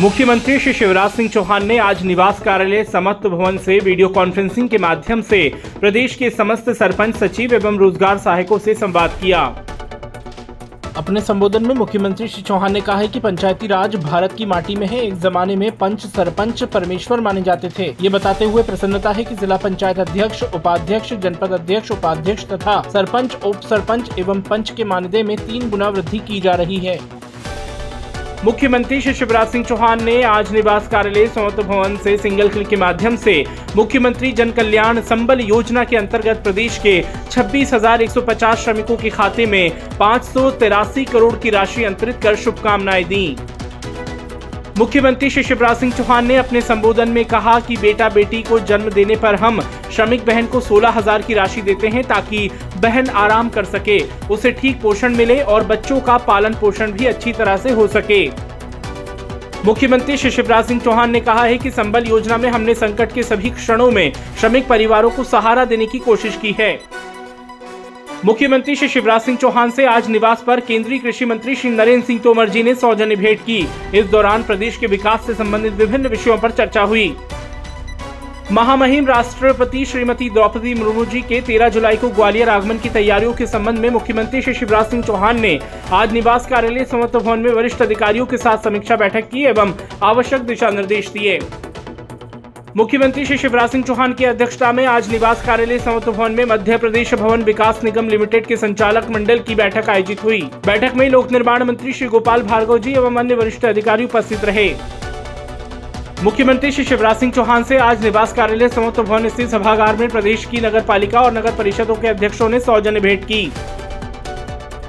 मुख्यमंत्री श्री शिवराज सिंह चौहान ने आज निवास कार्यालय समत्व भवन से वीडियो कॉन्फ्रेंसिंग के माध्यम से प्रदेश के समस्त सरपंच, सचिव एवं रोज़गार सहायकों से संवाद किया। अपने संबोधन में मुख्यमंत्री श्री चौहान ने कहा है कि पंचायती राज भारत की माटी में है। एक जमाने में पंच सरपंच परमेश्वर माने जाते थे। ये बताते हुए प्रसन्नता है कि जिला पंचायत अध्यक्ष, उपाध्यक्ष, जनपद अध्यक्ष, उपाध्यक्ष तथा सरपंच, उप सरपंच एवं पंच के मानदेय में तीन गुना वृद्धि की जा रही है। मुख्यमंत्री श्री शिवराज सिंह चौहान ने आज निवास कार्यालय समत्व भवन से सिंगल क्लिक के माध्यम से मुख्यमंत्री जन कल्याण संबल योजना के अंतर्गत प्रदेश के 26,150 श्रमिकों के खाते में पाँच करोड़ की राशि अंतरित कर शुभकामनाएँ दी। मुख्यमंत्री श्री शिवराज सिंह चौहान ने अपने संबोधन में कहा कि बेटा बेटी को जन्म देने पर हम श्रमिक बहन को सोलह हज़ार की राशि देते हैं ताकि बहन आराम कर सके, उसे ठीक पोषण मिले और बच्चों का पालन पोषण भी अच्छी तरह से हो सके। मुख्यमंत्री श्री शिवराज सिंह चौहान ने कहा है कि संबल योजना में हमने संकट के सभी क्षणों में श्रमिक परिवारों को सहारा देने की कोशिश की है। मुख्यमंत्री श्री शिवराज सिंह चौहान से आज निवास पर केंद्रीय कृषि मंत्री श्री नरेंद्र सिंह तोमर जी ने सौजन्य भेंट की। इस दौरान प्रदेश के विकास से संबंधित विभिन्न विषयों पर चर्चा हुई। महामहिम राष्ट्रपति श्रीमती द्रौपदी मुर्मू जी के 13 जुलाई को ग्वालियर आगमन की तैयारियों के संबंध में मुख्यमंत्री श्री शिवराज सिंह चौहान ने आज निवास कार्यालय समर्थ भवन में वरिष्ठ अधिकारियों के साथ समीक्षा बैठक की एवं आवश्यक दिशा निर्देश दिए। मुख्यमंत्री श्री शिवराज सिंह चौहान की अध्यक्षता में आज निवास कार्यालय समत्व भवन में मध्य प्रदेश भवन विकास निगम लिमिटेड के संचालक मंडल की बैठक आयोजित हुई। बैठक में लोक निर्माण मंत्री श्री गोपाल भार्गव जी एवं अन्य वरिष्ठ अधिकारी उपस्थित रहे। मुख्यमंत्री श्री शिवराज सिंह चौहान से आज निवास कार्यालय समत्व भवन स्थित सभागार में प्रदेश की नगर पालिका और नगर परिषदों के अध्यक्षों ने सौजन्य भेंट की।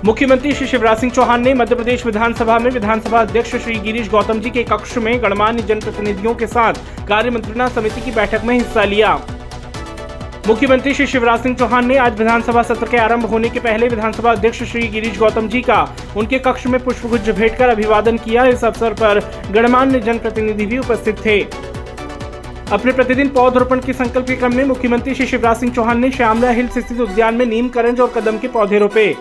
मुख्यमंत्री श्री शिवराज सिंह चौहान ने मध्य प्रदेश विधानसभा में विधानसभा अध्यक्ष श्री गिरीश गौतम जी के कक्ष में गणमान्य जनप्रतिनिधियों के साथ कार्य मंत्रणा समिति की बैठक में हिस्सा लिया। मुख्यमंत्री श्री शिवराज सिंह चौहान ने आज विधानसभा सत्र के आरंभ होने के पहले विधानसभा अध्यक्ष श्री गिरीश गौतम जी का उनके कक्ष में पुष्पगुच्छ भेंट कर अभिवादन किया। इस अवसर पर गणमान्य जनप्रतिनिधि भी उपस्थित थे। अपने प्रतिदिन पौधरोपण के संकल्प के क्रम में मुख्यमंत्री श्री शिवराज सिंह चौहान ने श्यामला हिल्स स्थित उद्यान में नीम करंज और कदम के पौधे रोपे।